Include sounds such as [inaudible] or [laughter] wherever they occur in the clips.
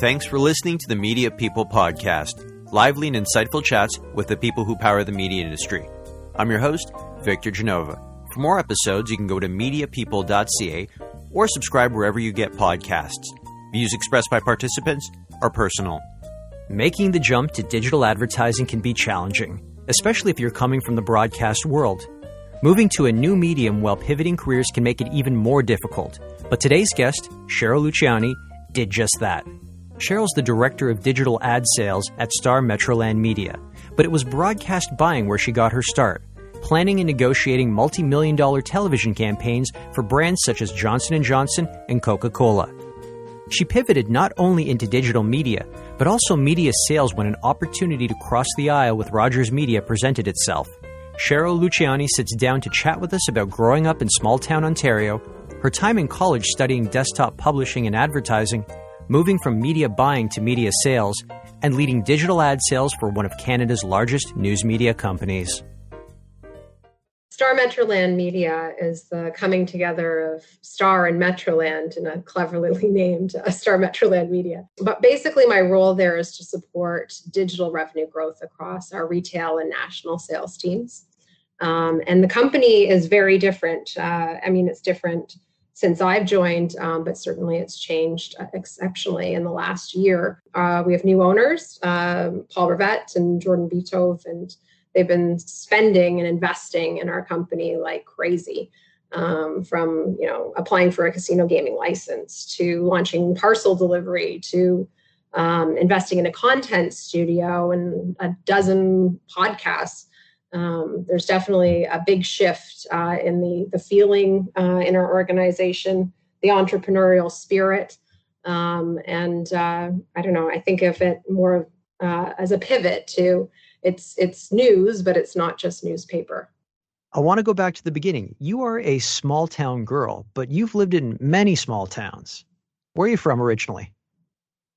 Thanks for listening to the Media People Podcast, lively and insightful chats with the people who power the media industry. I'm your host, Victor Genova. For more episodes, you can go to mediapeople.ca or subscribe wherever you get podcasts. Views expressed by participants are personal. Making the jump to digital advertising can be challenging, especially if you're coming from the broadcast world. Moving to a new medium while pivoting careers can make it even more difficult. But today's guest, Cheryl Luciani, did just that. Cheryl's the director of digital ad sales at Star Metroland Media, but it was broadcast buying where she got her start, planning and negotiating multi-million dollar television campaigns for brands such as Johnson & Johnson and Coca-Cola. She pivoted not only into digital media, but also media sales when an opportunity to cross the aisle with Rogers Media presented itself. Cheryl Luciani sits down to chat with us about growing up in small town Ontario, her time in college studying desktop publishing and advertising, moving from media buying to media sales, and leading digital ad sales for one of Canada's largest news media companies. Star Metroland Media is the coming together of Star and Metroland in a cleverly [laughs] named uh, Star Metroland Media. But basically, my role there is to support digital revenue growth across our retail and national sales teams. Um, and the company is very different. Uh, I mean, it's different since I've joined, um, but certainly it's changed uh, exceptionally in the last year. Uh, we have new owners, um, Paul Rivett and Jordan Bitove, and they've been spending and investing in our company like crazy. Um, from you know applying for a casino gaming license to launching parcel delivery to um, investing in a content studio and a dozen podcasts um, there's definitely a big shift uh, in the the feeling uh, in our organization, the entrepreneurial spirit, um, and uh, I don't know. I think of it more uh, as a pivot to it's it's news, but it's not just newspaper. I want to go back to the beginning. You are a small town girl, but you've lived in many small towns. Where are you from originally?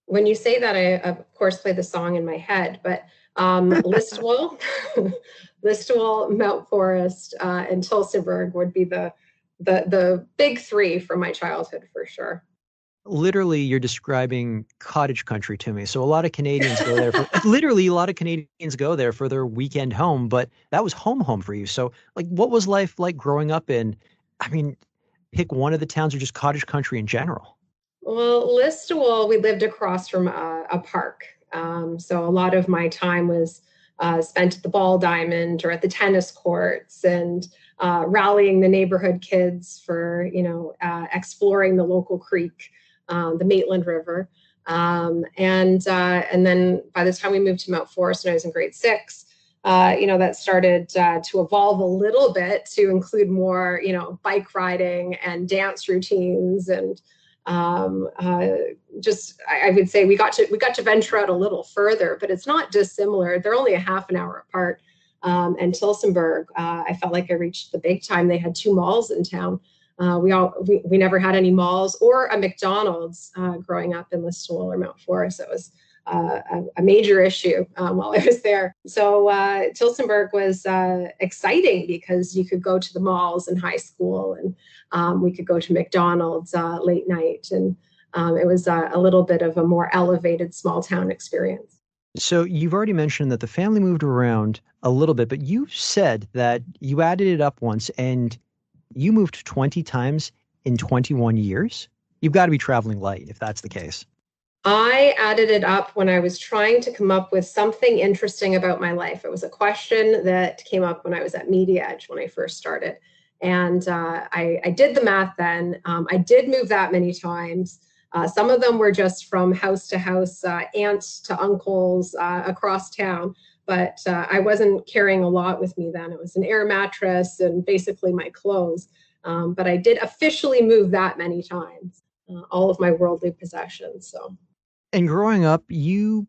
When you say that, I of course play the song in my head, but um, [laughs] Listowel, [laughs] Listowel, Mount Forest, uh, and Tillsonburg would be the the the big three from my childhood for sure. Literally, you're describing cottage country to me. So a lot of Canadians go there. For, [laughs] literally, a lot of Canadians go there for their weekend home. But that was home home for you. So, like, what was life like growing up in? I mean, pick one of the towns or just cottage country in general. Well, Listowel, we lived across from a, a park. Um, so a lot of my time was uh, spent at the ball diamond or at the tennis courts and uh, rallying the neighborhood kids for you know uh, exploring the local creek, um, the Maitland River, um, and uh, and then by the time we moved to Mount Forest when I was in grade six. Uh, you know that started uh, to evolve a little bit to include more, you know, bike riding and dance routines and um, uh, just I, I, would say we got to we got to venture out a little further, but it's not dissimilar. They're only a half an hour apart. Um, and Tillsonburg, uh, I felt like I reached the big time. They had two malls in town. Uh, we all we, we never had any malls or a McDonald's uh, growing up in Listowel or Mount Forest. It was uh, a, a, major issue um, while [laughs] I was there. So uh, Tillsonburg was uh, exciting because you could go to the malls in high school and um, we could go to McDonald's uh, late night. And um, it was a little bit of a more elevated small town experience. So you've already mentioned that the family moved around a little bit, but you said that you added it up once and you moved 20 times in 21 years. You've got to be traveling light if that's the case. I added it up when I was trying to come up with something interesting about my life. It was a question that came up when I was at Media Edge when I first started. And uh, I, I, did the math then. Um, I did move that many times. Uh, some of them were just from house to house, uh, aunts to uncles uh, across town. But uh, I wasn't carrying a lot with me then. It was an air mattress and basically my clothes. Um, but I did officially move that many times, uh, all of my worldly possessions. So. And growing up, you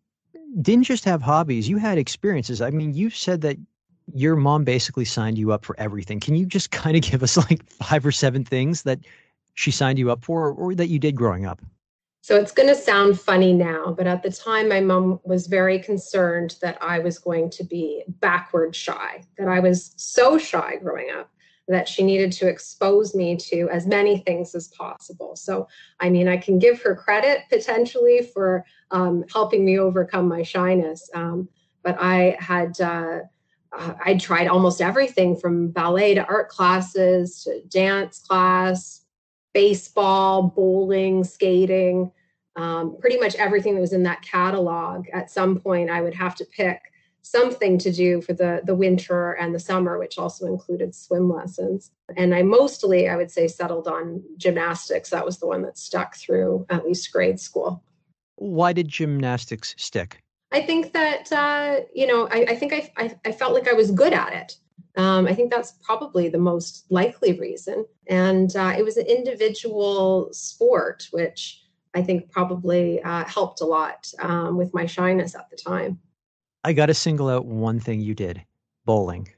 didn't just have hobbies, you had experiences. I mean, you said that your mom basically signed you up for everything. Can you just kind of [laughs] give us like five or seven things that she signed you up for or, that you did growing up? So it's going to sound funny now, but at the time, my mom was very concerned that I was going to be backward shy, that I was so shy growing up that she needed to expose me to as many things as possible. So, I mean, I can give her credit potentially for um, helping me overcome my shyness. Um, but I had, uh, uh, I tried almost everything from ballet to art classes to dance class, baseball, bowling, skating, um, pretty much everything that was in that catalog. At some point, I would have to pick something to do for the the winter and the summer which also included swim lessons. And i mostly i would say settled on gymnastics. That was the one that stuck through at least grade school. Why did gymnastics stick i think that uh, you know I, I think I, I, I felt like i was good at it um, i think that's probably the most likely reason and uh, it was an individual sport which i think probably uh, helped a lot um, with my shyness at the time I got to single out one thing you did bowling.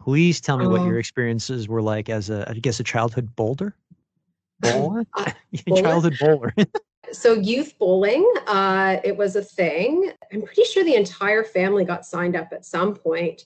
Please tell me what your oh. experiences were like as a, I guess, a childhood bowler? [laughs] Bowler? Uh, [laughs] childhood bowler. [laughs] so, youth bowling, uh, it was a thing. I'm pretty sure the entire family got signed up at some point.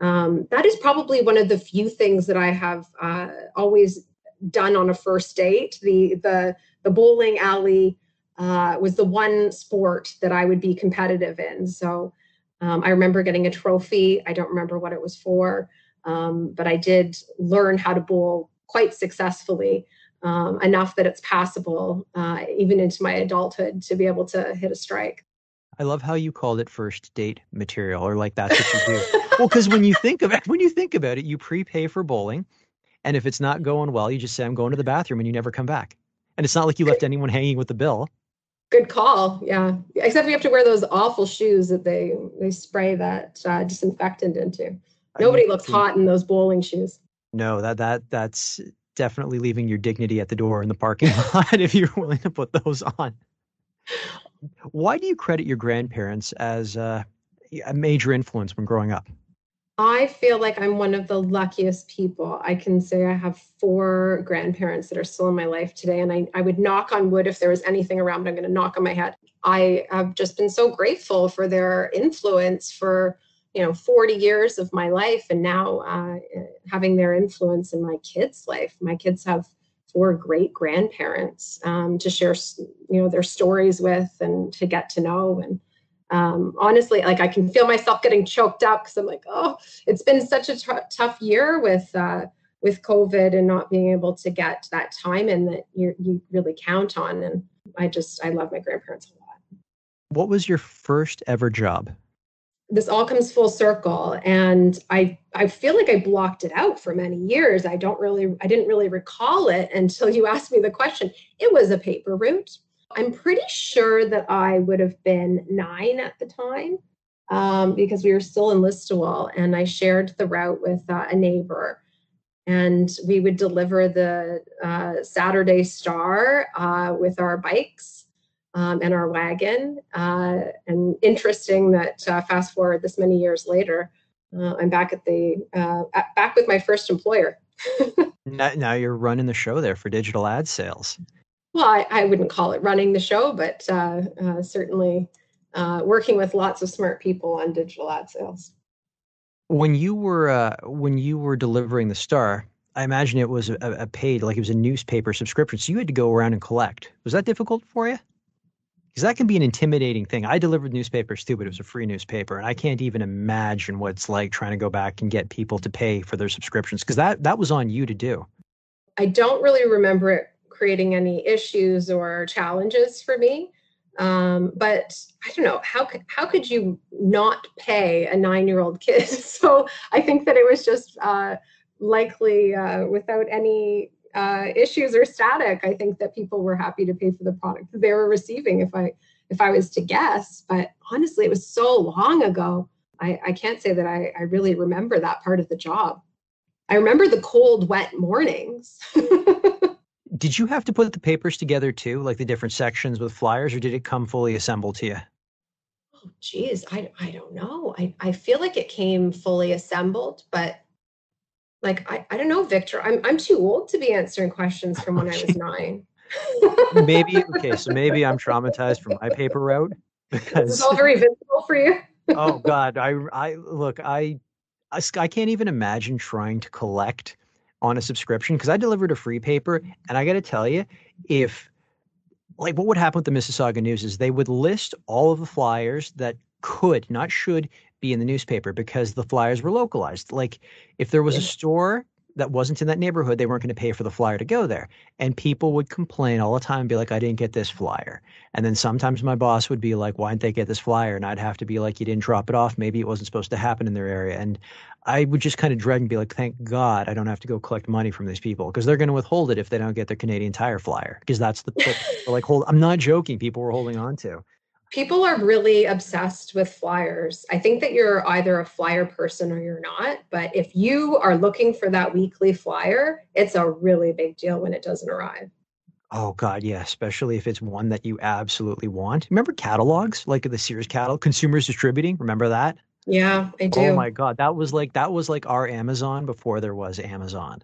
Um, that is probably one of the few things that I have uh, always done on a first date. The the the bowling alley uh, was the one sport that I would be competitive in. So um, I remember getting a trophy. I don't remember what it was for, um, but I did learn how to bowl quite successfully, um, enough that it's passable, uh, even into my adulthood, to be able to hit a strike. I love how you called it first date material, or like that's what you do. [laughs] well, because when you think about when you think about it, you prepay for bowling, and if it's not going well, you just say, "I'm going to the bathroom," and you never come back. And it's not like you left anyone hanging with the bill. Good call. Yeah. Except we have to wear those awful shoes that they they spray that uh, disinfectant into. Nobody looks hot in those bowling shoes. No, that that that's definitely leaving your dignity at the door in the parking [laughs] lot if you're willing to put those on. Why do you credit your grandparents as uh, a major influence when growing up? I feel like I'm one of the luckiest people. I can say I have four grandparents that are still in my life today. And I, I would knock on wood if there was anything around, I'm going to knock on my head. I have just been so grateful for their influence for, you know, 40 years of my life. And now uh, having their influence in my kids' life. My kids have four great grandparents um, to share, you know, their stories with and to get to know. And um, honestly, like I can feel myself getting choked up because I'm like, oh, it's been such a t- tough year with uh, with COVID and not being able to get that time in that you you really count on. And I just I love my grandparents a lot. What was your first ever job? This all comes full circle, and I I feel like I blocked it out for many years. I don't really I didn't really recall it until you [laughs] asked me the question. It was a paper route I'm pretty sure that I would have been nine at the time um, because we were still in Listowel and I shared the route with uh, a neighbor. And we would deliver the uh, Saturday Star uh, with our bikes um, and our wagon. Uh, and interesting that uh, fast forward this many years later, uh, I'm back at the back with my first employer. [laughs] now, now you're running the show there for digital ad sales well, I, I wouldn't call it running the show, but uh, uh, certainly uh, working with lots of smart people on digital ad sales. When you were uh, when you were delivering the star, I imagine it was a, a, paid, like it was a newspaper subscription. So you had to go around and collect. Was that difficult for you? Because that can be an intimidating thing. I delivered newspapers too, but it was a free newspaper, and I can't even imagine what it's like trying to go back and get people to pay for their subscriptions. Because that that was on you to do. I don't really remember it creating any issues or challenges for me. Um, but I don't know how could how could you not pay a nine year old kid? [laughs] so I think that it was just uh, likely uh, without any uh, issues or static. I think that people were happy to pay for the product that they were receiving. If I if I was to guess, but honestly, it was so long ago. I, I can't say that I, I really remember that part of the job. I remember the cold, wet mornings. [laughs] Did you have to put the papers together too, like the different sections with flyers, or did it come fully assembled to you? Oh, geez, I, I don't know. I, I feel like it came fully assembled, but like I, I don't know, Victor. I'm I'm too old to be answering questions from when I was nine. maybe okay, so maybe I'm traumatized from my paper route [laughs] because it's all very visible for you. oh [laughs] God, I I look, I, I I can't even imagine trying to collect on a subscription because I delivered a free paper, and I got to tell you, if like what would happen with the Mississauga News is they would list all of the flyers that could, not should, be in the newspaper because the flyers were localized. Like if there was a store that wasn't in that neighborhood, they weren't going to pay for the flyer to go there. And people would complain all the time and be like, I didn't get this flyer. And then sometimes my boss would be like, Why didn't they get this flyer? And I'd have to be like, You didn't drop it off. Maybe it wasn't supposed to happen in their area. And I would just kind of dread and be like, Thank God I don't have to go collect money from these people because they're going to withhold it if they don't get their Canadian Tire flyer. Because that's the [laughs] like hold. I'm not joking. People were holding on to people are really obsessed with flyers. I think that you're either a flyer person or you're not. But if you are looking for that weekly flyer, it's a really big deal when it doesn't arrive. Oh God, yeah, especially if it's one that you absolutely want. Remember catalogs, like the Sears catalog, consumers distributing. Remember that? Yeah, I do. Oh my God, that was like that was like our Amazon before there was Amazon.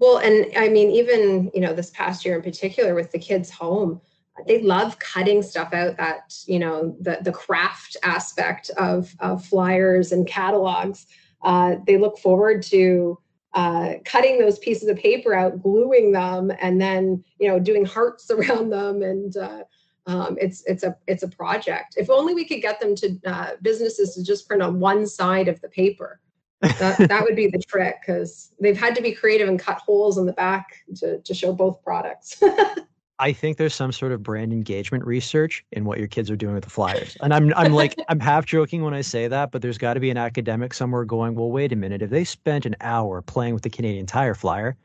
Well, and I mean, even you know, this past year in particular with the kids home, they love cutting stuff out that you know the the craft aspect of of flyers and catalogs. Uh, they look forward to uh, cutting those pieces of paper out gluing them and then you know doing hearts [laughs] around them. And uh, um, it's it's a it's a project. If only we could get them to uh, businesses to just print on one side of the paper. That, [laughs] that would be the trick because they've had to be creative and cut holes in the back to, to show both products [laughs] I think there's some sort of brand engagement research in what your kids are doing with the flyers. And I'm I'm like [laughs] I'm half joking when I say that, but there's got to be an academic somewhere going, "Well, wait a minute. If they spent an hour playing with the Canadian Tire flyer,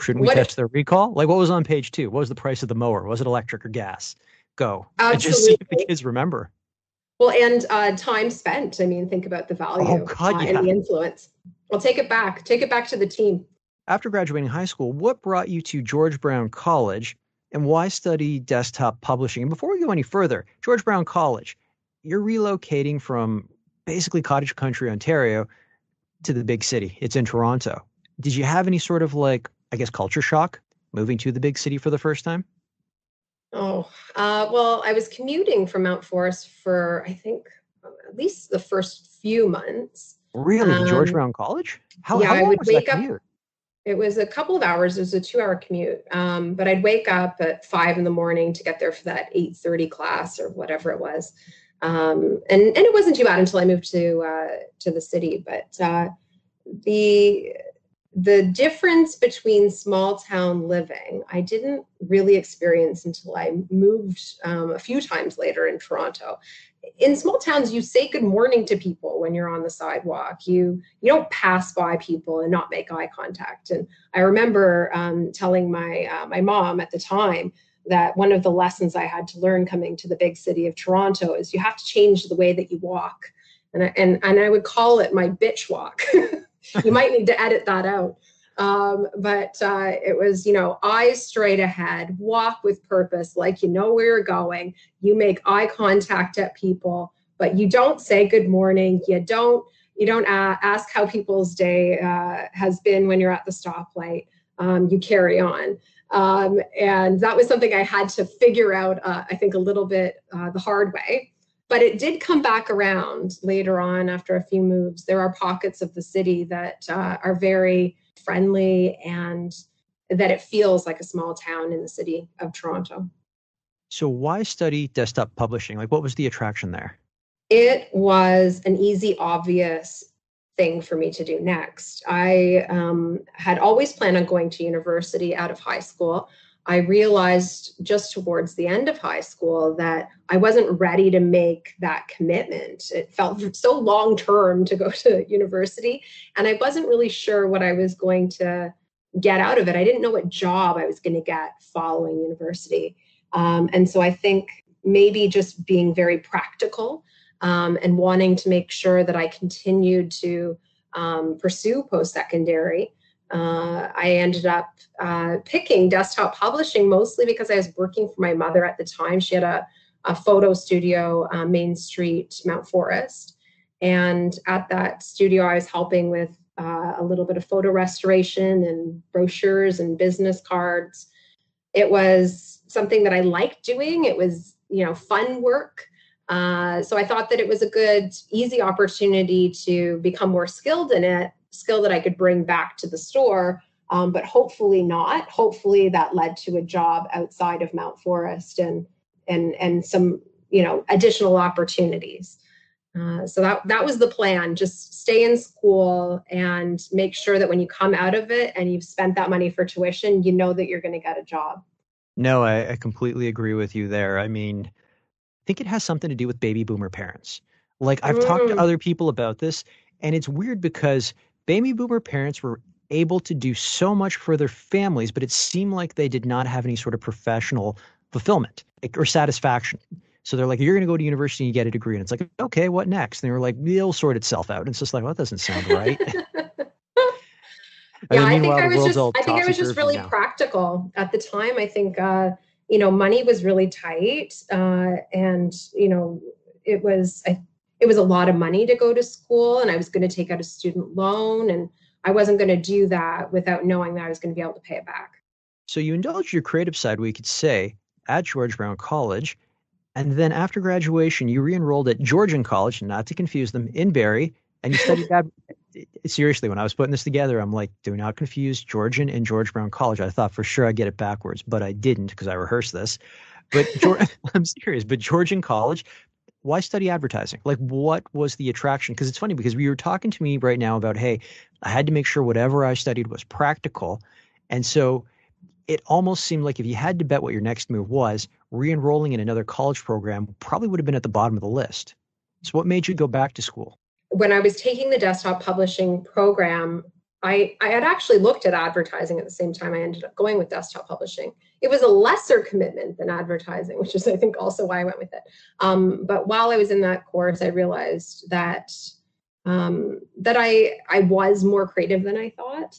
shouldn't we what test if, their recall? Like what was on page 2? What was the price of the mower? Was it electric or gas? Go. Absolutely. And just see if the kids remember. Well, and uh, time spent. I mean, think about the value oh, God, uh, yeah. and the influence. I'll take it back. Take it back to the team. After graduating high school, what brought you to George Brown College and why study desktop publishing? And before we go any further, George Brown College, you're relocating from basically cottage country, Ontario, to the big city. It's in Toronto. Did you have any sort of like, I guess, culture shock moving to the big city for the first time? Oh, uh, well, I was commuting from Mount Forest for, I think, at least the first few months. Really? Um, George Brown College? How, yeah, how I would wake up. Commute? It was a couple of hours. It was a two-hour commute, um, but I'd wake up at five in the morning to get there for that eight thirty class or whatever it was, um, and and it wasn't too bad until I moved to uh, to the city. But uh, the the difference between small town living I didn't really experience until I moved um, a few times later in Toronto in small towns you say good morning to people when you're on the sidewalk. You you don't pass by people and not make eye contact. And i remember um, telling my uh, my mom at the time that one of the lessons i had to learn coming to the big city of toronto is you have to change the way that you walk. And I, and, and i would call it my bitch walk. [laughs] You might need to edit that out um, but uh, it was, you know, eyes straight ahead, walk with purpose, like you know where you're going. You make eye contact at people, but you don't say good morning. You don't you don't ask how people's day uh, has been when you're at the stoplight. Um, you carry on. Um, and that was something I had to figure out, uh, I think, a little bit uh, the hard way. But it did come back around later on after a few moves. There are pockets of the city that uh, are very friendly and that it feels like a small town in the city of Toronto. So, why study desktop publishing? Like, what was the attraction there? It was an easy, obvious thing for me to do next. I um, had always planned on going to university out of high school. I realized just towards the end of high school that I wasn't ready to make that commitment. It felt [laughs] so long term to go to university, and I wasn't really sure what I was going to get out of it. I didn't know what job I was going to get following university. Um, and so I think maybe just being very practical um, and wanting to make sure that I continued to um, pursue post secondary uh, I ended up uh, picking desktop publishing mostly because I was working for my mother at the time. She had a, a photo studio, uh, Main Street, Mount Forest. And at that studio, I was helping with uh, a little bit of photo restoration and brochures and business cards. It was something that I liked doing. It was, you know, fun work. Uh, so I thought that it was a good, easy opportunity to become more skilled in it skill that I could bring back to the store um, but hopefully not. Hopefully that led to a job outside of Mount Forest and and and some you know additional opportunities. Uh, so that that was the plan. Just stay in school and make sure that when you come out of it and you've spent that money for tuition, you know that you're going to get a job. No, I, I completely agree with you there. I mean, I think it has something to do with baby boomer parents. Like I've mm. talked to mm. other people about this, and it's weird because baby boomer parents were able to do so much for their families, but it seemed like they did not have any sort of professional fulfillment or satisfaction. So they're like, you're going to go to university and you get a degree. And it's like, okay, what next? And they were like, it'll sort itself out. And it's just like, well, that doesn't sound right. [laughs] [laughs] yeah, I think I was just, I think I was just really practical at the time. I think, uh, you know, money was really tight. Uh, and, you know, it was, I, it was a lot of money to go to school and I was going to take out a student loan and I wasn't going to do that without knowing that I was going to be able to pay it back. So you indulged your creative side, we could say, at George Brown College. And then after graduation, you re-enrolled at Georgian College, not to confuse them, in Barrie, and you studied that. [laughs] Seriously, when I was putting this together, I'm like, do not confuse Georgian and George Brown College. I thought for sure I'd get it backwards, but I didn't because I rehearsed this. But [laughs] I'm serious. But Georgian College, why study advertising? Like, what was the attraction? Because it's funny because you were talking to me right now about, hey, I had to make sure whatever I studied was practical. And so it almost seemed like if you had to bet what your next move was, re-enrolling in another college program probably would have been at the bottom of the list. So what made you go back to school? When I was taking the desktop publishing program, I, I had actually looked at advertising at the same time I ended up going with desktop publishing. It was a lesser commitment than advertising, which is, I think, also why I went with it. Um, but while I was in that course, I realized that um, that I I was more creative than I thought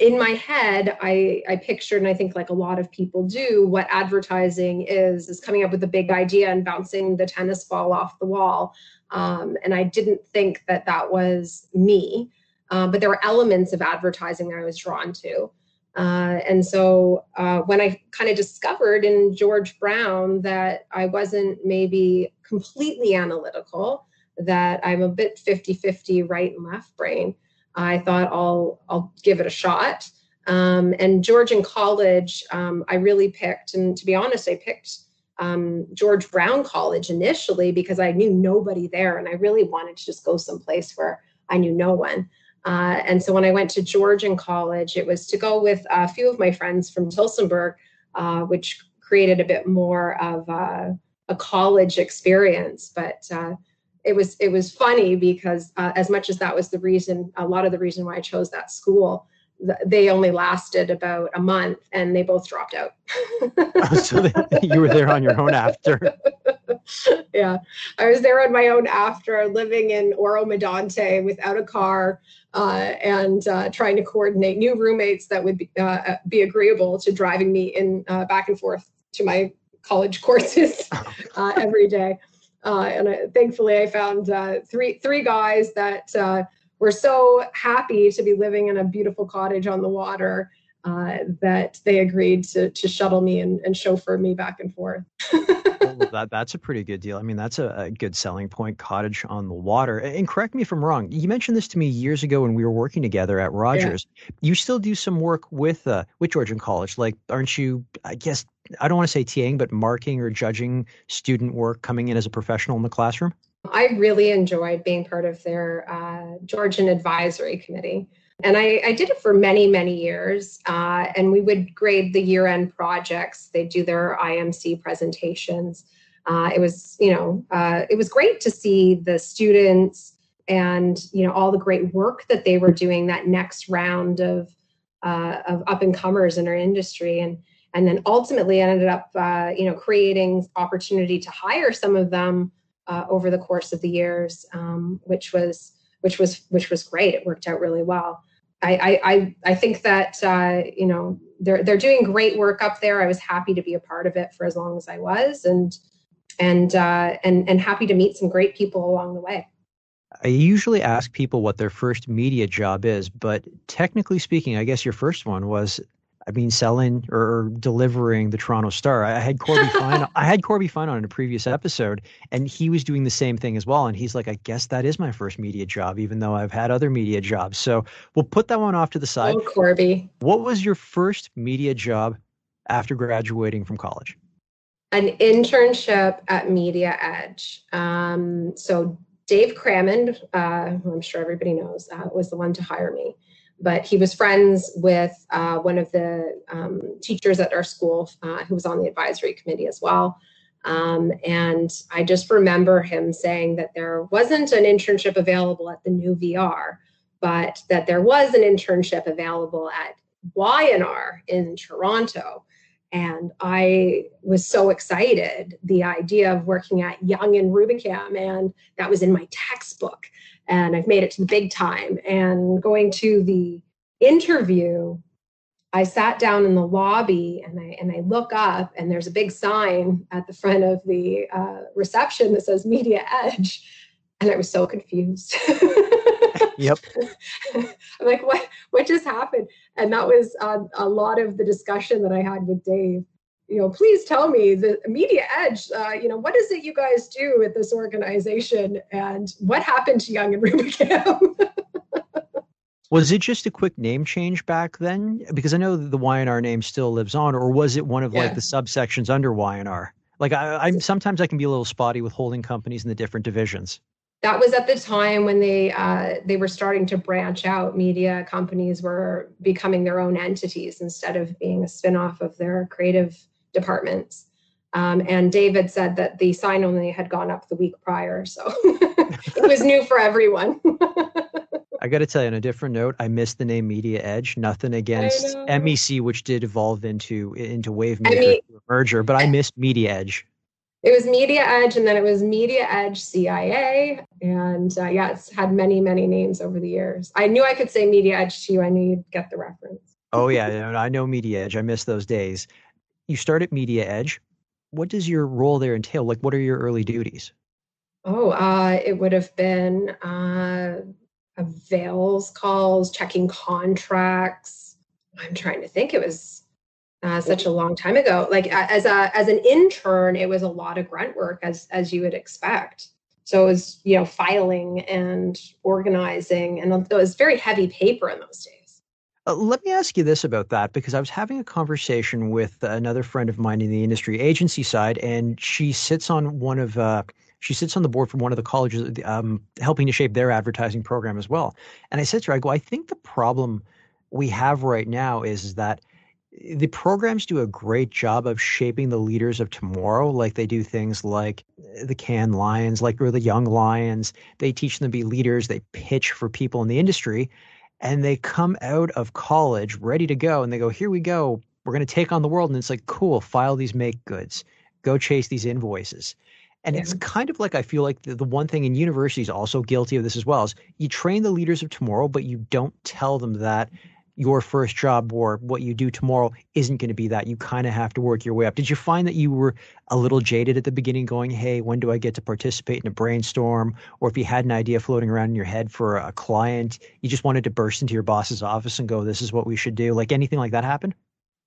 in my head I, I pictured and i think like a lot of people do what advertising is is coming up with a big idea and bouncing the tennis ball off the wall um, and i didn't think that that was me uh, but there were elements of advertising that i was drawn to uh, and so uh, when i kind of discovered in george brown that i wasn't maybe completely analytical that i'm a bit 50-50 right and left brain I thought I'll I'll give it a shot. Um, and in College, um, I really picked, and to be honest, I picked um, George Brown College initially because I knew nobody there, and I really wanted to just go someplace where I knew no one. Uh, and so when I went to Georgian College, it was to go with a few of my friends from Tillsonburg, uh, which created a bit more of a, a college experience. But uh, it was it was funny because uh, as much as that was the reason a lot of the reason why i chose that school they only lasted about a month and they both dropped out [laughs] [laughs] so they, you were there on your own after [laughs] [laughs] yeah. I was there on my own after living in Oro-Medonte without a car uh, and uh, trying to coordinate new roommates that would be, uh, be agreeable to driving me in uh, back and forth to my college [laughs] courses [laughs] uh, every day. Uh, and I, thankfully, I found uh, three three guys that uh, were so happy to be living in a beautiful cottage on the water uh, that they agreed to to shuttle me and, and chauffeur me back and forth. [laughs] well, that that's a pretty good deal. I mean, that's a, a, good selling point. Cottage on the water. And correct me if I'm wrong. You mentioned this to me years ago when we were working together at Rogers. Yeah. You still do some work with uh, with Georgian College. Like, aren't you? I guess I don't want to say TAing, but marking or judging student work coming in as a professional in the classroom? I really enjoyed being part of their uh, Georgian Advisory Committee. And I, I, did it for many, many years. Uh, and we would grade the year end projects, they'd do their IMC presentations. Uh, it was, you know, uh, it was great to see the students and, you know, all the great work that they were doing that next round of, uh, of up and comers in our industry. And and then ultimately ended up uh, you know creating opportunity to hire some of them uh, over the course of the years um, which was which was which was great it worked out really well i i i think that uh, you know they're they're doing great work up there. I was happy to be a part of it for as long as i was and and uh, and and happy to meet some great people along the way. I usually ask people what their first media job is, but technically speaking, I guess your first one was I mean, selling or delivering the Toronto Star. I had Corby [laughs] Fine. I had Corby Fine on in a previous episode, and he was doing the same thing as well. And he's like, "I guess that is my first media job, even though I've had other media jobs." So we'll put that one off to the side. Oh, Corby! What was your first media job after graduating from college? An internship at Media Edge. Um, so Dave Crammond, uh, who I'm sure everybody knows, uh, was the one to hire me but he was friends with uh, one of the um, teachers at our school uh, who was on the advisory committee as well. Um, and I just remember him saying that there wasn't an internship available at the new VR, but that there was an internship available at Y&R in Toronto. And I was so excited, the idea of working at Young and Rubicam, and that was in my textbook and I've made it to the big time. And going to the interview, I sat down in the lobby and I and I look up and there's a big sign at the front of the uh, reception that says Media Edge, and I was so confused. [laughs] yep. I'm like, what what just happened? And that was uh, a lot of the discussion that I had with Dave you know, please tell me the Media Edge, uh, you know, what is it you guys do at this organization and what happened to Young and [laughs] Rubicam? was it just a quick name change back then? Because I know the Y&R name still lives on, or was it one of yeah. like the subsections under Y&R? Like I, am sometimes I can be a little spotty with holding companies in the different divisions. That was at the time when they uh, they were starting to branch out. Media companies were becoming their own entities instead of being a spinoff of their creative departments. Um, and David said that the sign only had gone up the week prior, so [laughs] it was new for everyone. [laughs] I got to tell you, on a different note, I missed the name Media Edge. Nothing against MEC, which did evolve into into Wavemaker I mean, merger, but I missed Media Edge. It was Media Edge, and then it was Media Edge CIA, and uh, yeah, it's had many many names over the years. I knew I could say Media Edge to you. I knew you'd get the reference. oh yeah, [laughs] I know Media Edge. I miss those days you start at Media Edge. What does your role there entail? Like, what are your early duties? Oh, uh, it would have been uh, avails calls, checking contracts. I'm trying to think. It was uh, such a long time ago. Like as a as an intern, it was a lot of grunt work, as as you would expect. So it was you know filing and organizing, and it was very heavy paper in those days. Uh, let me ask you this about that because I was having a conversation with another friend of mine in the industry agency side, and she sits on one of uh, she sits on the board for one of the colleges, um, helping to shape their advertising program as well. And I said to her, I go, I think the problem we have right now is that the programs do a great job of shaping the leaders of tomorrow. Like they do things like the Cannes Lions, like or the Young Lions. They teach them to be leaders. They pitch for people in the industry and they come out of college ready to go and they go, here we go. We're going to take on the world. And it's like, cool, file these make goods, go chase these invoices. And yeah. it's kind of like I feel like the, the one thing in universities also guilty of this as well is you train the leaders of tomorrow, but you don't tell them that your first job or what you do tomorrow isn't going to be that. You kind of have to work your way up. Did you find that you were a little jaded at the beginning, going, hey, when do I get to participate in a brainstorm? Or if you had an idea floating around in your head for a client, you just wanted to burst into your boss's office and go, this is what we should do? Like anything like that happened?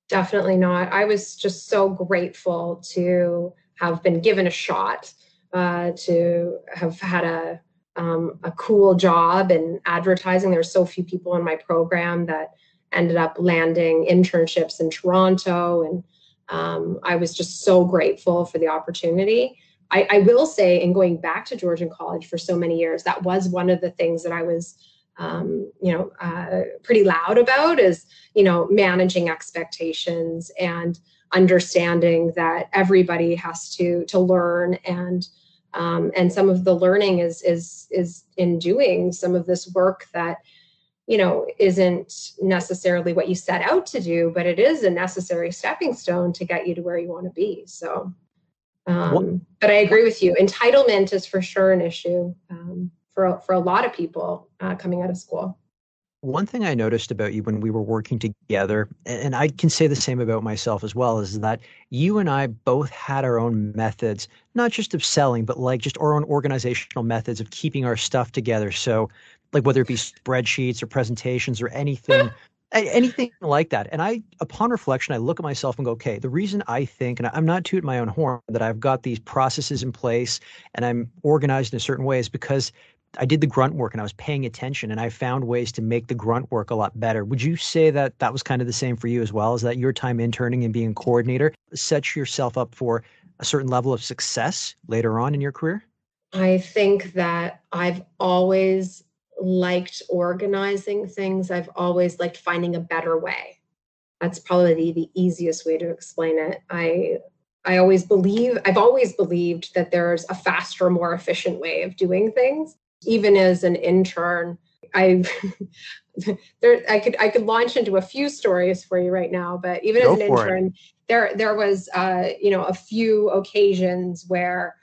Definitely not. I was just so grateful to have been given a shot, uh, to have had a um, a cool job in advertising. There were so few people in my program that ended up landing internships in Toronto, and um, I was just so grateful for the opportunity. I, I, will say, in going back to Georgian College for so many years, that was one of the things that I was, um, you know, uh, pretty loud about is, you know, managing expectations and understanding that everybody has to to learn and um, and some of the learning is is is in doing some of this work that you know isn't necessarily what you set out to do but it is a necessary stepping stone to get you to where you want to be so um, but i agree with you. Entitlement is for sure an issue um, for, for a lot of people uh, coming out of school one thing I noticed about you when we were working together, and I can say the same about myself as well, is that you and I both had our own methods, not just of selling, but like just our own organizational methods of keeping our stuff together. So, like whether it be spreadsheets or presentations or anything anything like that. And I, upon reflection, I look at myself and go, okay, the reason I think, and I'm not tooting my own horn, that I've got these processes in place and I'm organized in a certain way is because I did the grunt work and I was paying attention and I found ways to make the grunt work a lot better. Would you say that that was kind of the same for you as well? Is that your time interning and being a coordinator sets yourself up for a certain level of success later on in your career? I think that I've always liked organizing things. I've always liked finding a better way. That's probably the, the easiest way to explain it. I I always believe I've always believed that there's a faster, more efficient way of doing things. Even as an intern, I [laughs] there I could I could launch into a few stories for you right now, but even Go as an intern, it. there there was uh, you know a few occasions where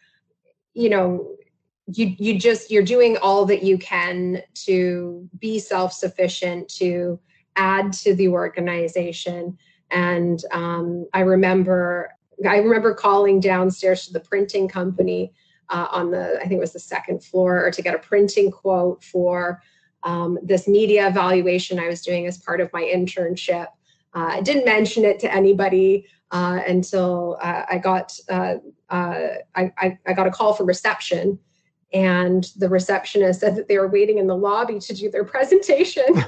you know you you just you're doing all that you can to be self-sufficient to add to the organization and um, i remember i remember calling downstairs to the printing company uh, on the i think it was the second floor or to get a printing quote for um, this media evaluation i was doing as part of my internship uh, i didn't mention it to anybody uh, until uh, i got uh, uh, I, I got a call from reception and the receptionist said that they were waiting in the lobby to do their [laughs] presentation. [laughs] and,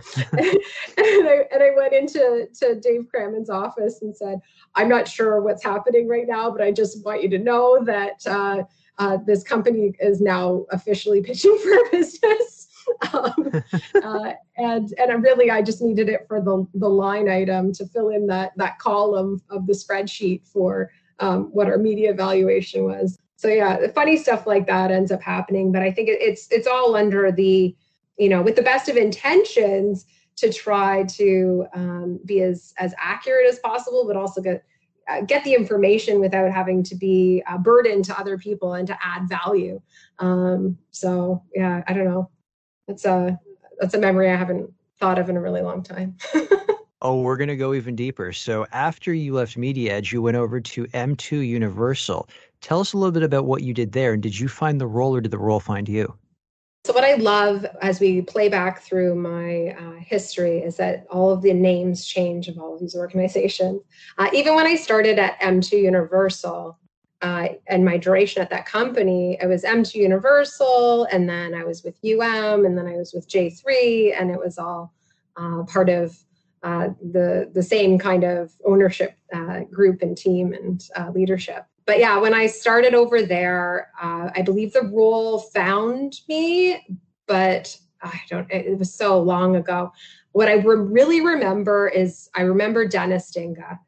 I, and, I, went into to Dave Crammond's office and said, I'm not sure what's happening right now, but I just want you to know that uh, uh, this company is now officially pitching for a business. [laughs] um, [laughs] uh, and and I really I just needed it for the the line item to fill in that that column of the spreadsheet for um, what our media evaluation was so yeah funny stuff like that ends up happening but i think it's it's all under the you know with the best of intentions to try to um, be as as accurate as possible but also get uh, get the information without having to be a burden to other people and to add value um, so yeah i don't know that's a that's a memory i haven't thought of in a really long time [laughs] Oh, we're going to go even deeper. So, after you left Media Edge, you went over to M2 Universal. Tell us a little bit about what you did there. And did you find the role or did the role find you? So, what I love as we play back through my uh, history is that all of the names change of all of these organizations. Uh, even when I started at M2 Universal uh, and my duration at that company, it was M2 Universal, and then I was with UM, and then I was with J3, and it was all uh, part of uh, the the same kind of ownership uh, group and team and leadership. But yeah, when I started over there, uh, I believe the role found me, but I don't. It was so long ago. What I re- really remember is I remember Dennis Dinga.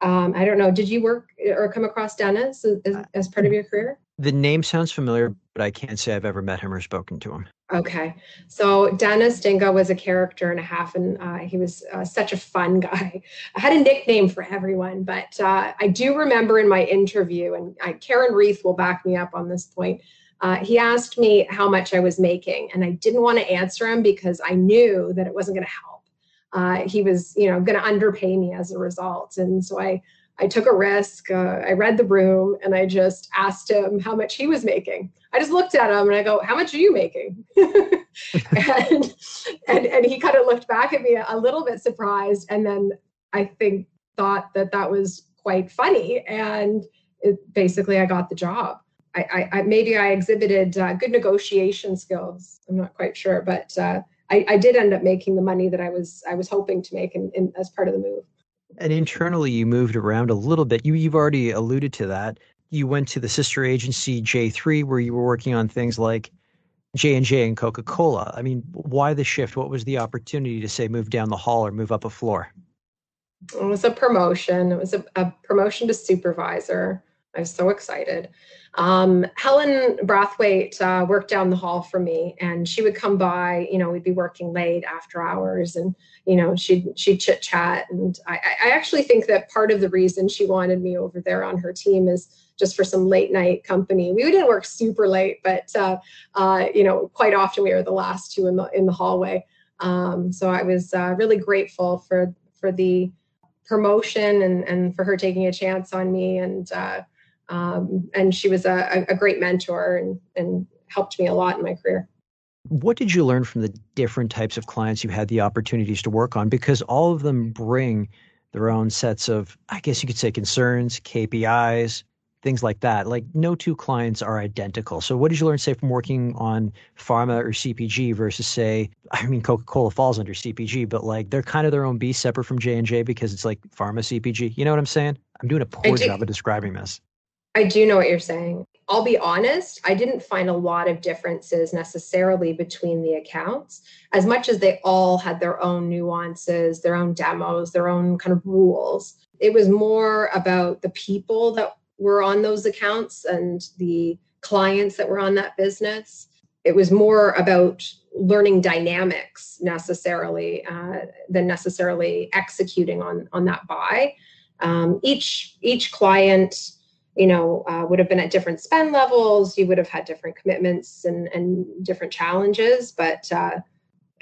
Um, I don't know. Did you work or come across Dennis as, as part of your career? The name sounds familiar, but I can't say I've ever met him or spoken to him. Okay. So Dennis Dinga was a character and a half, and uh, he was uh, such a fun [laughs] guy. I had a nickname for everyone, but uh, I do remember in my interview, and I, Karen Reith will back me up on this point. Uh, he asked me how much I was making, and I didn't want to answer him because I knew that it wasn't going to help. Uh, he was, you know, going to underpay me as a result, and so I I took a risk. Uh, I read the room and I just asked him how much he was making. I just looked at him and I go, "How much are you making?" [laughs] and, and and he kind of looked back at me a little bit surprised, and then I think thought that that was quite funny, and it, basically I got the job. I, I, I maybe I exhibited uh, good negotiation skills. I'm not quite sure, but uh, I, I, did end up making the money that I was I was hoping to make in, in, as part of the move. And internally, you moved around a little bit. You, you've already alluded to that. You went to the sister agency J3, where you were working on things like J and J and Coca Cola. I mean, why the shift? What was the opportunity to say move down the hall or move up a floor? It was a promotion. It was a, a promotion to supervisor. I was so excited. Um, Helen Brathwaite uh, worked down the hall for me, and she would come by. You know, we'd be working late after hours, and you know, she'd she'd chit chat. And I, I actually think that part of the reason she wanted me over there on her team is just for some late night company. We didn't work super late, but uh, uh, you know, quite often we were the last two in the in the hallway. Um, so I was uh, really grateful for for the promotion and and for her taking a chance on me and uh, um, and she was a, a great mentor and, and helped me a lot in my career. What did you learn from the different types of clients you had the opportunities to work on? Because all of them bring their own sets of, I guess you could say, concerns, KPIs, things like that. Like no two clients are identical. So what did you learn, say, from working on pharma or CPG versus, say, I mean, Coca-Cola falls under CPG, but like they're kind of their own beast, separate from J and J because it's like pharma CPG. You know what I'm saying? I'm doing a poor job of describing this. I do know what you're saying. I'll be honest, I didn't find a lot of differences necessarily between the accounts, as much as they all had their own nuances, their own demos, their own kind of rules. It was more about the people that were on those accounts and the clients that were on that business. It was more about learning dynamics necessarily uh, than necessarily executing on on that buy. Um, each each client you know uh, would have been at different spend levels. You would have had different commitments and and different challenges. But uh,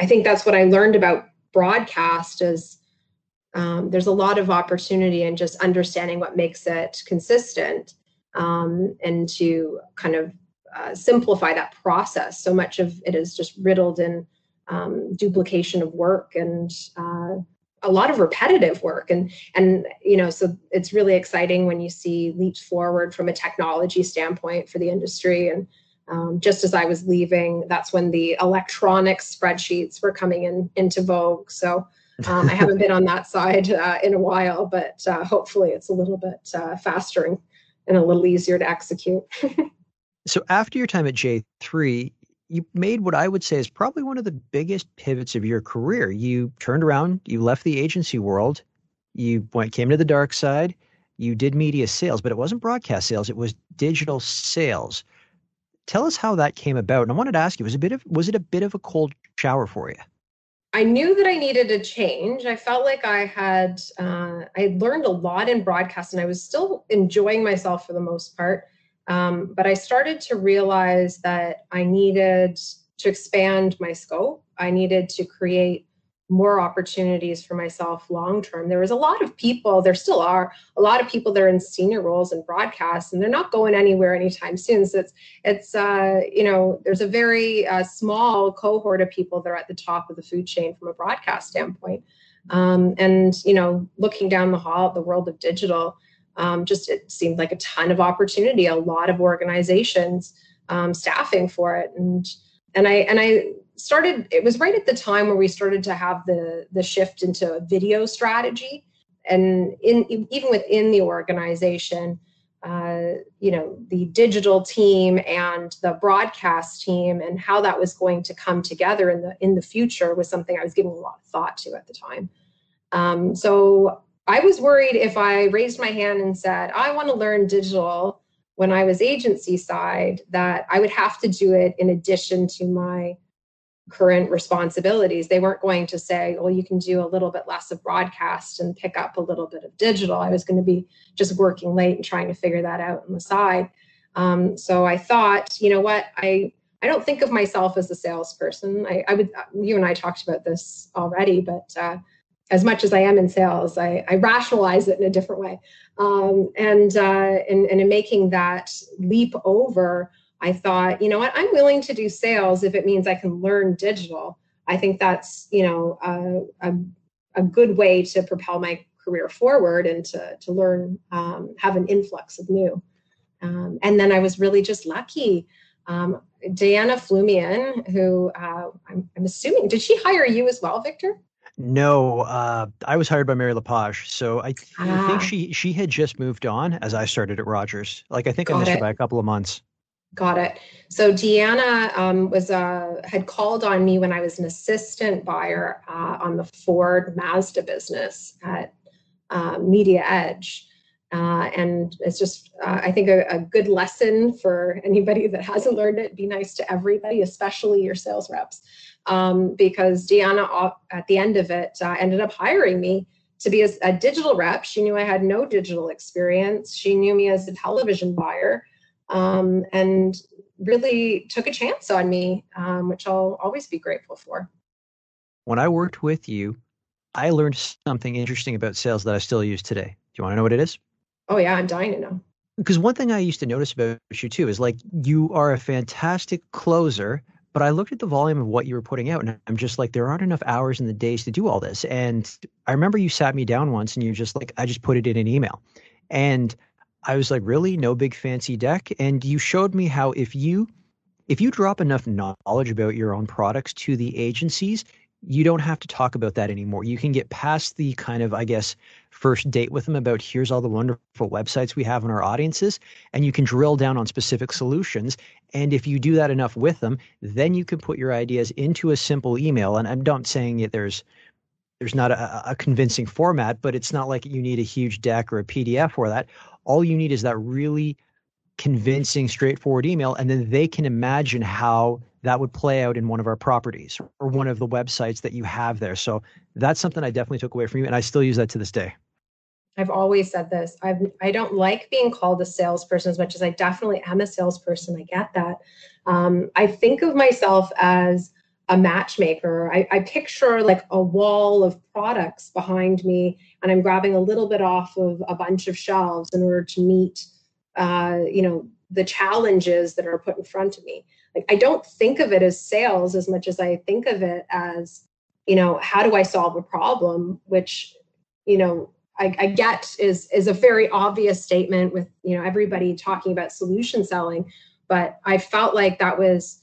i think that's what i learned about broadcast is um, there's a lot of opportunity in just understanding what makes it consistent um, and to kind of uh, simplify that process. So much of it is just riddled in um, duplication of work and uh, a lot of repetitive work. And and you know so it's really exciting when you see leaps forward from a technology standpoint for the industry. And um, just as i was leaving that's when the electronic spreadsheets were coming in into vogue. So um, i haven't been on that [laughs] side uh, in a while but uh, hopefully it's a little bit uh, faster and, and a little easier to execute. [laughs] So after your time at j3 you made what I would say is probably one of the biggest pivots of your career. You turned around, you left the agency world, you went came to the dark side, you did media sales, but it wasn't broadcast sales, it was digital sales. Tell us how that came about. And I wanted to ask you, was a bit of was it a bit of a cold shower for you? I knew that I needed a change. I felt like I had uh, I had learned a lot in broadcast, and I was still enjoying myself for the most part. Um, but I started to realize that I needed to expand my scope. I needed to create more opportunities for myself long term. There was a lot of people, there still are a lot of people that are in senior roles in broadcast, and they're not going anywhere anytime soon. So it's it's uh, you know there's a very uh, small cohort of people that are at the top of the food chain from a broadcast standpoint. Um, and you know, looking down the hall at the world of digital, um, just it seemed like a ton of opportunity a lot of organizations um, staffing for it. And and i and i started it was right at the time where we started to have the the shift into a video strategy. And in even within the organization uh, you know the digital team and the broadcast team and how that was going to come together in the in the future was something i was giving a lot of thought to at the time. Um, so I was worried if I raised my hand and said, I want to learn digital when I was agency side, that I would have to do it in addition to my current responsibilities. They weren't going to say, well, you can do a little bit less of broadcast and pick up a little bit of digital. I was going to be just working late and trying to figure that out on the side. Um, so I thought, you know what, I I don't think of myself as a salesperson. I, I would you and I talked about this already, but uh, as much as I am in sales, I, I rationalize it in a different way. Um, and, uh, and, and in making that leap over, I thought, you know what, I'm willing to do sales if it means I can learn digital. I think that's, you know, a, a, a good way to propel my career forward and to, to learn, um, have an influx of new. Um, and then I was really just lucky. Um, Deanna Flumian, who uh, I'm, I'm assuming, did she hire you as well, Victor? No, uh, I was hired by Mary Lepage, so I, th- ah. I, think she she had just moved on as I started at Rogers. Like I think Got I missed it. her by a couple of months. Got it. So Deanna um, was uh, had called on me when I was an assistant buyer uh, on the Ford Mazda business at uh, Media Edge. Uh, and it's just, uh, I think, a, a, good lesson for anybody that hasn't learned it. Be nice to everybody, especially your sales reps um, because Deanna, at the end of it, uh, ended up hiring me to be a, a, digital rep. She knew I had no digital experience. She knew me as a television buyer um, and really took a chance on me, um, which I'll always be grateful for. When I worked with you, I learned something interesting about sales that I still use today. Do you want to know what it is? Oh, yeah, I'm dying to know. Because one thing I used to notice about you too is like you are a fantastic closer, but I looked at the volume of what you were putting out, and I'm just like, there aren't enough hours in the days to do all this. And I remember you sat me down once, and you're just like, I just put it in an email, and I was like, really, no big fancy deck. And you showed me how if you if you drop enough knowledge about your own products to the agencies, you don't have to talk about that anymore. You can get past the kind of, I guess, first date with them about here's all the wonderful websites we have in our audiences, and you can drill down on specific solutions. And if you do that enough with them, then you can put your ideas into a simple email. And I'm not saying that there's there's not a, a convincing format, but it's not like you need a huge deck or a PDF for that. All you need is that really convincing, straightforward email, and then they can imagine how that would play out in one of our properties or one of the websites that you have there. So that's something I definitely took away from you, and I still use that to this day. I've always said this. I've I don't like being called a salesperson as much as I definitely am a salesperson. I get that. Um, I think of myself as a matchmaker. I, I picture like a wall of products behind me, and I'm grabbing a little bit off of a bunch of shelves in order to meet, uh, you know, the challenges that are put in front of me like i don't think of it as sales as much as i think of it as you know how do i solve a problem which you know I, I, get is is a very obvious statement with you know everybody talking about solution selling but i felt like that was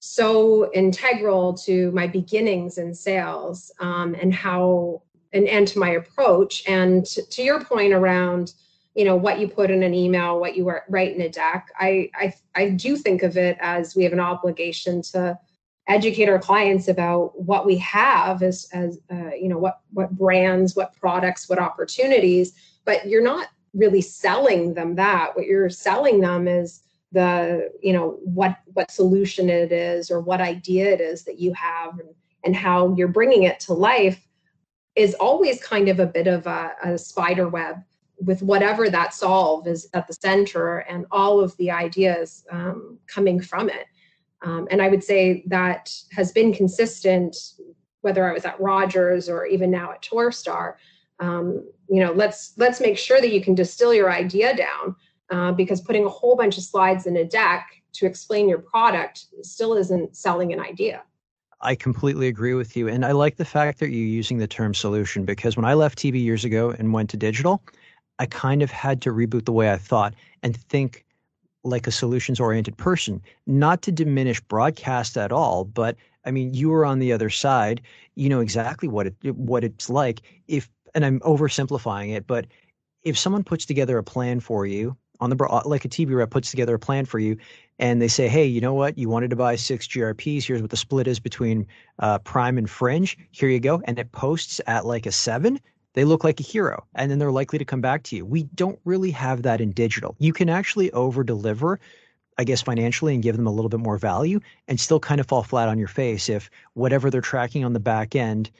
so integral to my beginnings in sales um, and how and, and to my approach. And to, to your point around you know what you put in an email what you write in a deck. I, I i do think of it as we have an obligation to educate our clients about what we have as as uh, you know what what brands what products what opportunities but you're not really selling them that. What you're selling them is the you know what what solution it is or what idea it is that you have and, and how you're bringing it to life is always kind of a bit of a, a spider web with whatever that solve is at the center and all of the ideas um, coming from it. Um, and I would say that has been consistent, whether I was at Rogers or even now at Torstar. Um, you know, let's let's make sure that you can distill your idea down uh, because putting a whole bunch of slides in a deck to explain your product still isn't selling an idea. I completely agree with you. And I like the fact that you're using the term solution because when I left TV years ago and went to digital, I kind of had to reboot the way I thought and think like a solutions oriented person, not to diminish broadcast at all, but I mean, you were on the other side. You know exactly what it what it's like. If and I'm oversimplifying it, but if someone puts together a plan for you on the like a TV rep puts together a plan for you, and they say, hey, you know what? You wanted to buy six GRPs. Here's what the split is between uh, Prime and Fringe. Here you go, and it posts at like a seven they look like a hero and then they're likely to come back to you. We don't really have that in digital. You can actually over deliver, I guess, financially and give them a little bit more value and still kind of fall flat on your face if whatever they're tracking on the back end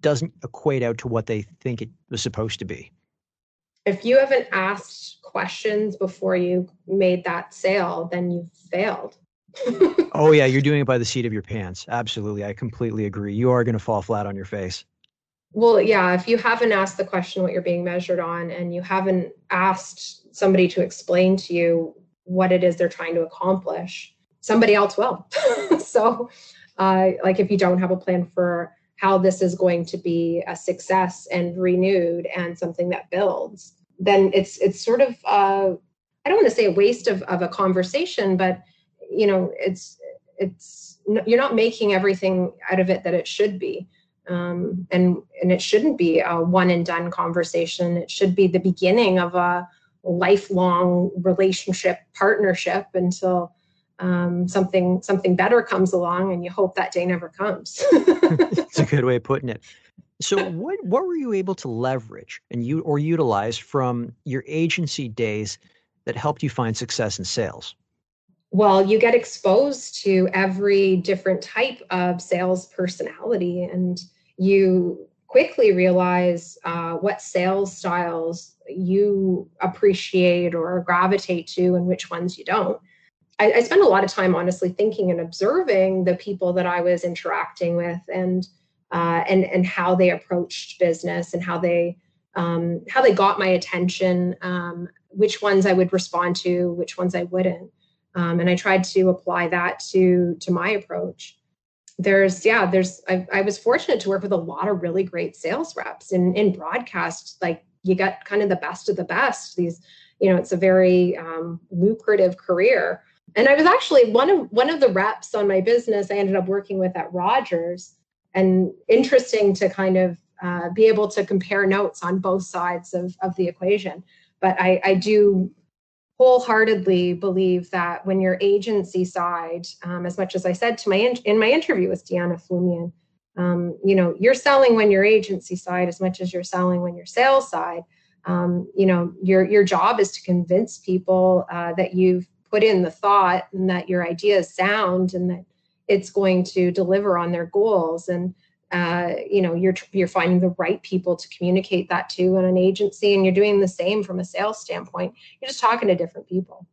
doesn't equate out to what they think it was supposed to be. If you haven't asked questions before you made that sale, then you've failed. oh, yeah, [laughs] you're doing it by the seat of your pants. Absolutely. I completely agree. You are going to fall flat on your face. Well, yeah, if you haven't asked the question what you're being measured on and you haven't asked somebody to explain to you what it is they're trying to accomplish, somebody else will. [laughs] so, uh, like if you don't have a plan for how this is going to be a success and renewed and something that builds, then it's it's sort of uh, I don't want to say a waste of, of a conversation, but you know, it's it's you're not making everything out of it that it should be um, and and it shouldn't be a one and done conversation. It should be the beginning of a lifelong relationship partnership until um, something something better comes along and you hope that day never comes. [laughs] It's a good way of putting it. So [laughs] what what were you able to leverage and you or utilize from your agency days that helped you find success in sales well, you get exposed to every different type of sales personality, and you quickly realize uh, what sales styles you appreciate or gravitate to and which ones you don't. I, I spent a lot of time, honestly, thinking and observing the people that I was interacting with and uh, and and how they approached business and how they um, how they got my attention, um, which ones I would respond to, which ones I wouldn't. Um, and I tried to apply that to to my approach. There's yeah, there's I, I was fortunate to work with a lot of really great sales reps in in broadcast. Like you get kind of the best of the best. These you know it's a very um, lucrative career. And I was actually one of one of the reps on my business. I ended up working with at Rogers, and interesting to kind of uh, be able to compare notes on both sides of, of the equation. But I, I do wholeheartedly believe that when your agency side, um, as much as I said to my in, in my interview with Deanna Flumian, um, you know, you're selling when your agency side as much as you're selling when your sales side. Um, you know, your your job is to convince people uh, that you've put in the thought and that your idea is sound and that it's going to deliver on their goals. And uh, you know you're you're finding the right people to communicate that to in an agency and you're doing the same from a sales standpoint. You're just talking to different people.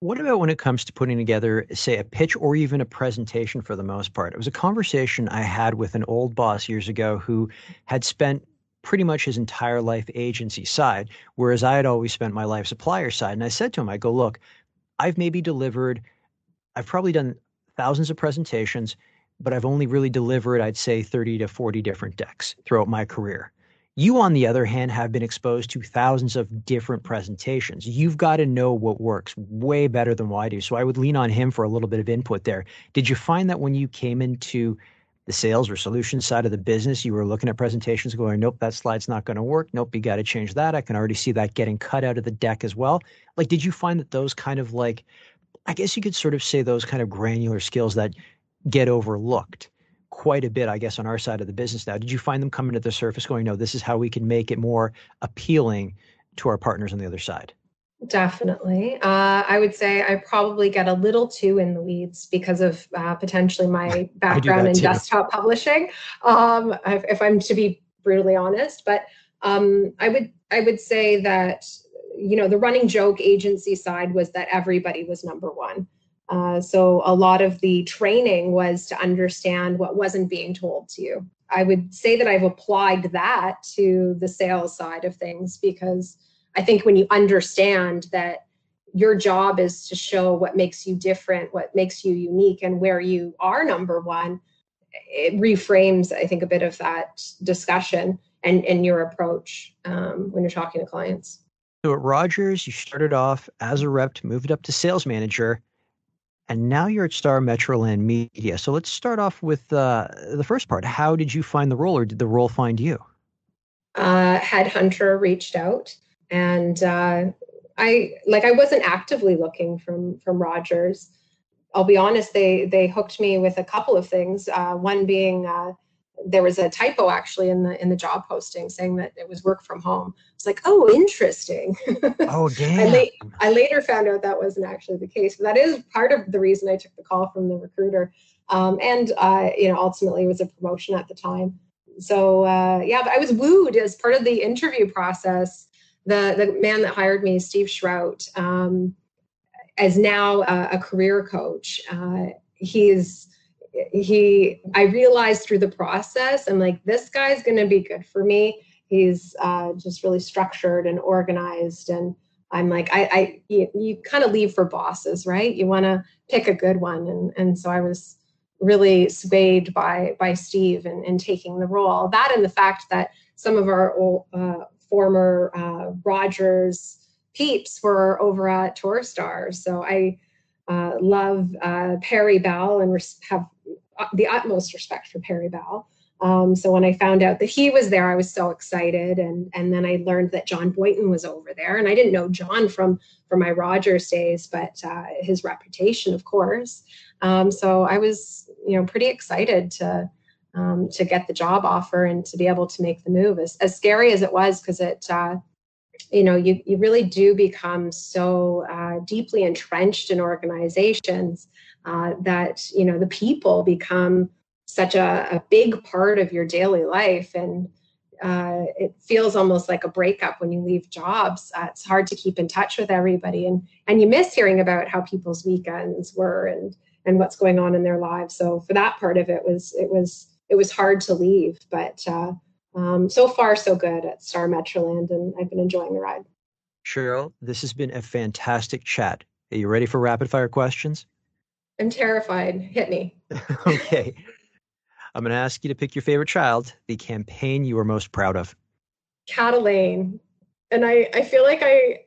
What about when it comes to putting together say a pitch or even a presentation for the most part? It was a conversation i had with an old boss years ago who had spent pretty much his entire life agency side whereas i had always spent my life supplier side. And i said to him i go look i've maybe delivered i've probably done thousands of presentations but I've only really delivered, I'd say, 30 to 40 different decks throughout my career. You, on the other hand, have been exposed to thousands of different presentations. You've got to know what works way better than what I do. So I would lean on him for a little bit of input there. Did you find that when you came into the sales or solution side of the business, you were looking at presentations going, nope, that slide's not going to work. Nope, you got to change that. I can already see that getting cut out of the deck as well. Like, did you find that those kind of like, I guess you could sort of say those kind of granular skills that get overlooked quite a bit, I guess, on our side of the business now. Did you find them coming to the surface going, no, this is how we can make it more appealing to our partners on the other side? Definitely. Uh, I would say I probably get a little too in the weeds because of uh, potentially my [laughs] background in too. desktop publishing. Um, if, if, I'm to be brutally honest, but um, I would I would say that you know the running joke agency side was that everybody was number one. Uh, so a lot of the training was to understand what wasn't being told to you. I would say that I've applied that to the sales side of things because I think when you understand that your job is to show what makes you different, what makes you unique, and where you are number one, it reframes, I think, a bit of that discussion and, and your approach um, when you're talking to clients. So at Rogers, you started off as a rep, moved up to sales manager and now you're at Star Metroland Media. So let's start off with uh, the first part. How did you find the role, or did the role find you? Uh, Headhunter reached out, and uh, I like I wasn't actively looking from from Rogers. I'll be honest; they they hooked me with a couple of things. Uh, one being uh, there was a typo actually in the in the job posting saying that it was work from home. It's like, oh, interesting. [laughs] Oh, damn. I, la- I, later found out that wasn't actually the case, but that is part of the reason I took the call from the recruiter. Um, and uh, you know, ultimately, it was a promotion at the time. So uh, yeah, I was wooed as part of the interview process. The the man that hired me, Steve Shrout, um, as now a, a career coach. Uh, he's he i realized through the process i'm like this guy's going to be good for me. He's uh, just really structured and organized and i'm like i, I you, you kind of leave for bosses right? You want to pick a good one and and so i was really swayed by by steve and, and taking the role. That and the fact that some of our old, uh, former uh, rogers peeps were over at torstar. So i uh, love uh, Perry Bell and res- have the utmost respect for Perry Bell. Um, so when I found out that he was there, I was so excited, and and then I learned that John Boynton was over there, and I didn't know John from from my Rogers days, but uh, his reputation, of course. Um, so I was, you know, pretty excited to um, to get the job offer and to be able to make the move. As as scary as it was, because it uh, you know you, you really do become so uh, deeply entrenched in organizations uh, that you know the people become such a, a, big part of your daily life and uh, it feels almost like a breakup when you leave jobs uh, it's hard to keep in touch with everybody and and you miss hearing about how people's weekends were and and what's going on in their lives so for that part of it was it was it was hard to leave but uh, um, so far so good at Star Metroland, and I've been enjoying the ride. Cheryl, this has been a fantastic chat. Are you ready for rapid fire questions? I'm terrified. Hit me. [laughs] okay. I'm going to ask you to pick your favorite child, the campaign you are most proud of. Catalane. And I, I feel like I,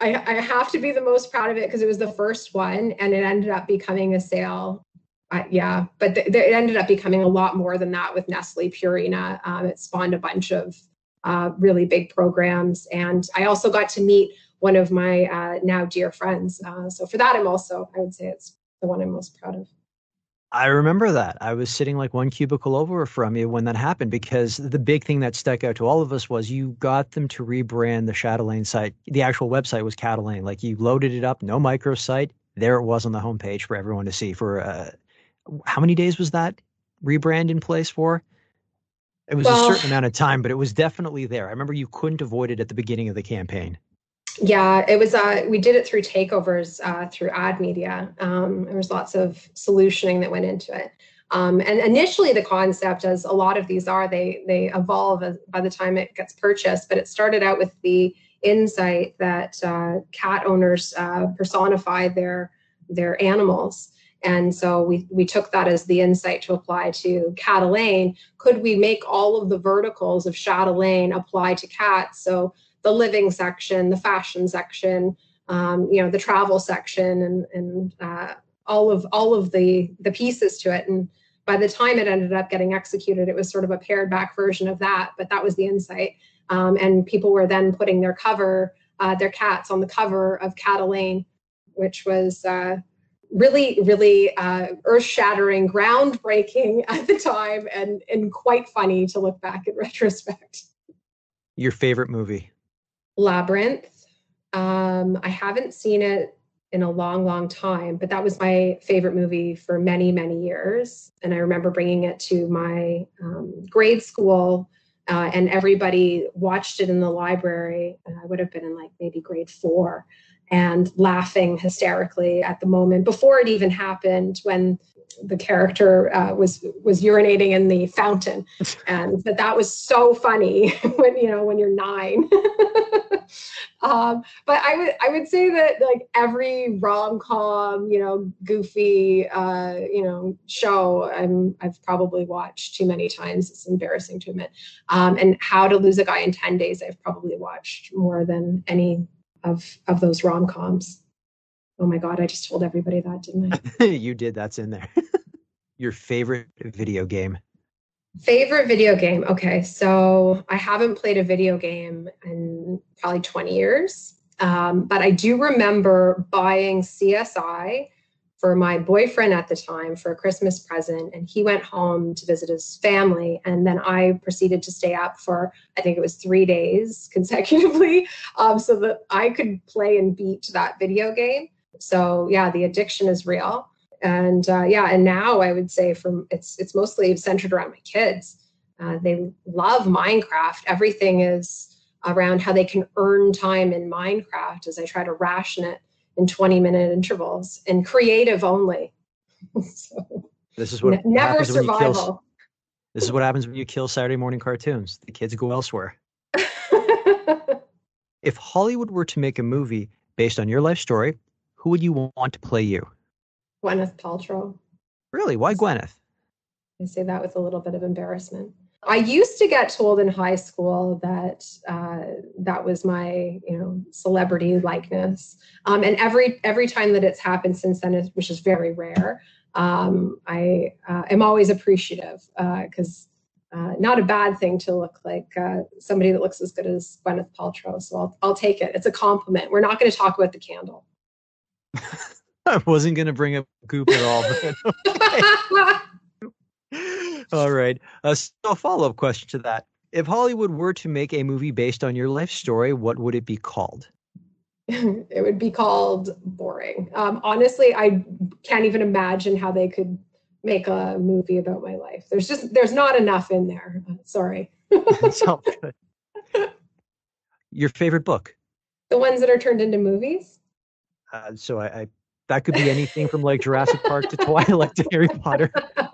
I, I have to be the most proud of it because it was the first one and it ended up becoming a sale. Uh, yeah, but th- th- it ended up becoming a lot more than that with Nestle Purina. Um, it spawned a bunch of uh, really big programs. And I also got to meet one of my uh, now dear friends. Uh, so for that, I'm also, I would say it's the one I'm most proud of. I remember that. I was sitting like one cubicle over from you when that happened because the big thing that stuck out to all of us was you got them to rebrand the Chatelaine site. The actual website was Catalane. Like you loaded it up, no microsite. There it was on the homepage for everyone to see. For uh, how many days was that rebrand in place for? It was well, a certain amount of time, but it was definitely there. I remember you couldn't avoid it at the beginning of the campaign. Yeah, it was. Uh, we did it through takeovers uh, through ad media. Um, there was lots of solutioning that went into it. Um, and initially, the concept, as a lot of these are, they they evolve by the time it gets purchased. But it started out with the insight that uh, cat owners uh, personify their their animals. And so we, we took that as the insight to apply to Catalane. Could we make all of the verticals of Chatelaine apply to cats? So the living section, the fashion section, um, you know, the travel section, and and uh, all of all of the the pieces to it. And by the time it ended up getting executed, it was sort of a pared back version of that. But that was the insight. Um, and people were then putting their cover, uh, their cats on the cover of Catalane, which was. Uh, really, really uh, earth-shattering, groundbreaking [laughs] at the time, and and quite funny to look back in retrospect. Your favorite movie? Labyrinth. Um, I haven't seen it in a long, long time, but that was my favorite movie for many, many years. And I remember bringing it to my um, grade school, uh, and everybody watched it in the library. I would have been in like maybe grade four and laughing hysterically at the moment before it even happened when the character uh, was was urinating in the fountain. [laughs] And that that was so funny [laughs] when you know when you're nine. [laughs] Um, but i would i would say that like every rom-com you know goofy uh, you know show i'm i've probably watched too many times. It's embarrassing to admit. Um, and how to lose a guy in 10 days i've probably watched more than any of of those rom-coms Oh my God, I just told everybody that, didn't I? [laughs] you did. That's in there. [laughs] Your favorite video game? Favorite video game. Okay. So I haven't played a video game in probably 20 years. Um, but I do remember buying CSI for my boyfriend at the time for a Christmas present. And he went home to visit his family. And then I proceeded to stay up for, I think it was three days [laughs] consecutively, um, so that I could play and beat that video game. So yeah, the addiction is real. And uh, yeah, and now I would say from it's it's mostly centered around my kids. Uh, they love Minecraft. Everything is around how they can earn time in Minecraft as I try to ration it in 20 minute intervals and creative only. [laughs] so, this is what n- never survival. Kill, this is what happens when you kill Saturday morning cartoons. The kids go elsewhere. [laughs] if Hollywood were to make a movie based on your life story, who would you want to play you? Gwyneth Paltrow. Really? Why Gwyneth? I say that with a little bit of embarrassment. I used to get told in high school that uh, that was my, you know, celebrity likeness, um, and every every time that it's happened since then, which is very rare, um, I uh, am always appreciative because uh, uh, not a bad thing to look like uh, somebody that looks as good as Gwyneth Paltrow. So I'll I'll take it. It's a compliment. We're not going to talk about the candle. [laughs] I wasn't going to bring up Goop at all. [laughs] [laughs] all right. Uh, so, a follow up question to that. If Hollywood were to make a movie based on your life story, what would it be called? [laughs] it would be called Boring. Um, honestly, I can't even imagine how they could make a movie about my life. There's just, there's not enough in there. Sorry. [laughs] Your favorite book? The ones that are turned into movies? Uh, so I, I, that could be anything from like Jurassic Park to Twilight to Harry Potter. [laughs]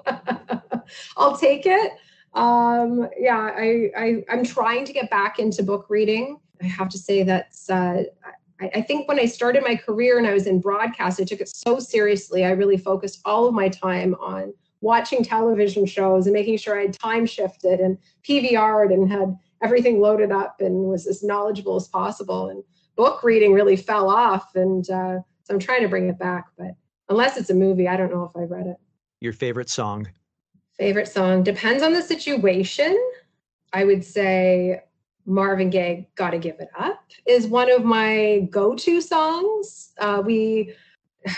I'll take it. Um, yeah, I, I I'm trying to get back into book reading. I have to say that uh, I, I think when I started my career and I was in broadcast, I took it so seriously. I really focused all of my time on watching television shows and making sure I had time shifted and PVR'd and had everything loaded up and was as knowledgeable as possible. And book reading really fell off. And uh, so I'm trying to bring it back. But unless it's a movie, I don't know if I've read it. Your favorite song? Favorite song depends on the situation. I would say Marvin Gaye, Gotta Give It Up, is one of my go to songs. Uh, we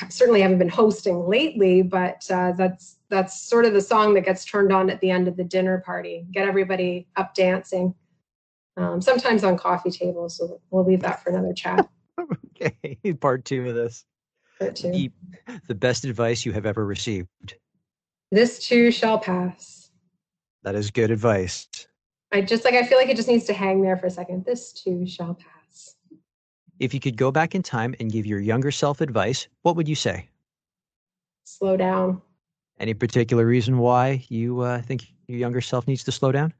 certainly haven't been hosting lately, but uh, that's that's sort of the song that gets turned on at the end of the dinner party, get everybody up dancing. Um, sometimes on coffee tables, so we'll leave that for another chat. [laughs] okay, part two of this. Part two. The, the best advice you have ever received. This too shall pass. That is good advice. I just like I feel like it just needs to hang there for a second. This too shall pass. If you could go back in time and give your younger self advice, what would you say? Slow down. Any particular reason why you uh, think your younger self needs to slow down?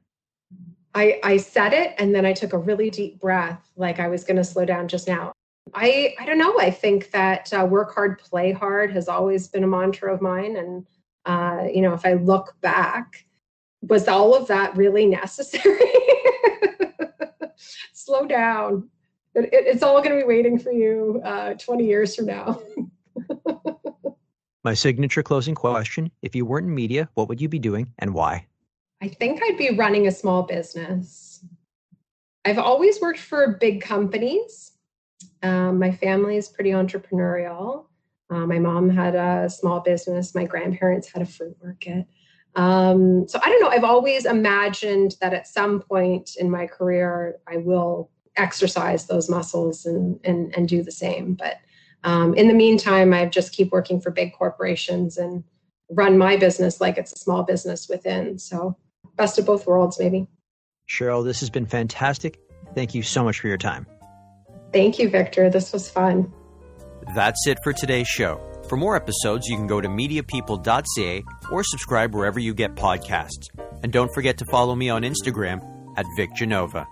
I, I said it and then I took a really deep breath, like I was going to slow down just now. I, I don't know. I think that uh, work hard, play hard has always been a mantra of mine. And, uh, you know, if I look back, was all of that really necessary? [laughs] slow down. It, it, it's all going to be waiting for you uh, 20 years from now. [laughs] My signature closing question If you weren't in media, what would you be doing and why? I think I'd be running a small business. I've always worked for big companies. Um, my family is pretty entrepreneurial. Uh, my mom had a small business, my grandparents had a fruit market. Um, so I don't know, I've always imagined that at some point in my career, I will exercise those muscles and, and, and do the same. But um, in the meantime, I just keep working for big corporations and run my business like it's a small business within. So best of both worlds, maybe. Cheryl, this has been fantastic. Thank you so much for your time. Thank you, Victor. This was fun. That's it for today's show. For more episodes, you can go to mediapeople.ca or subscribe wherever you get podcasts. And don't forget to follow me on Instagram at Vic Genova.